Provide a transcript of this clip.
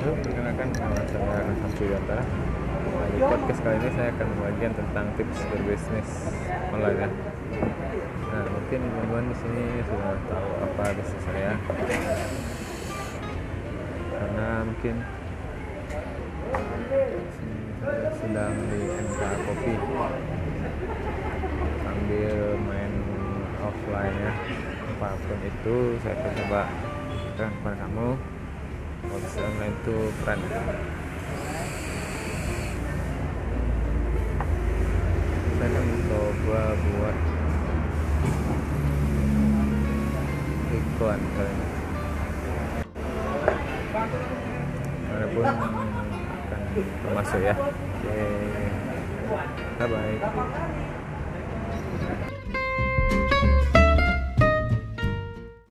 Suryantara nah, di podcast kali ini saya akan membagikan tentang tips berbisnis online ya nah mungkin teman-teman di sini sudah tahu apa bisnis saya. Karena mungkin saya sedang di MK Kopi. Sambil main offline ya apa pun itu saya akan coba kepada kamu bisa online itu keren. Saya akan coba buat iklan kali ini. Walaupun akan termasuk ya. Oke. Bye bye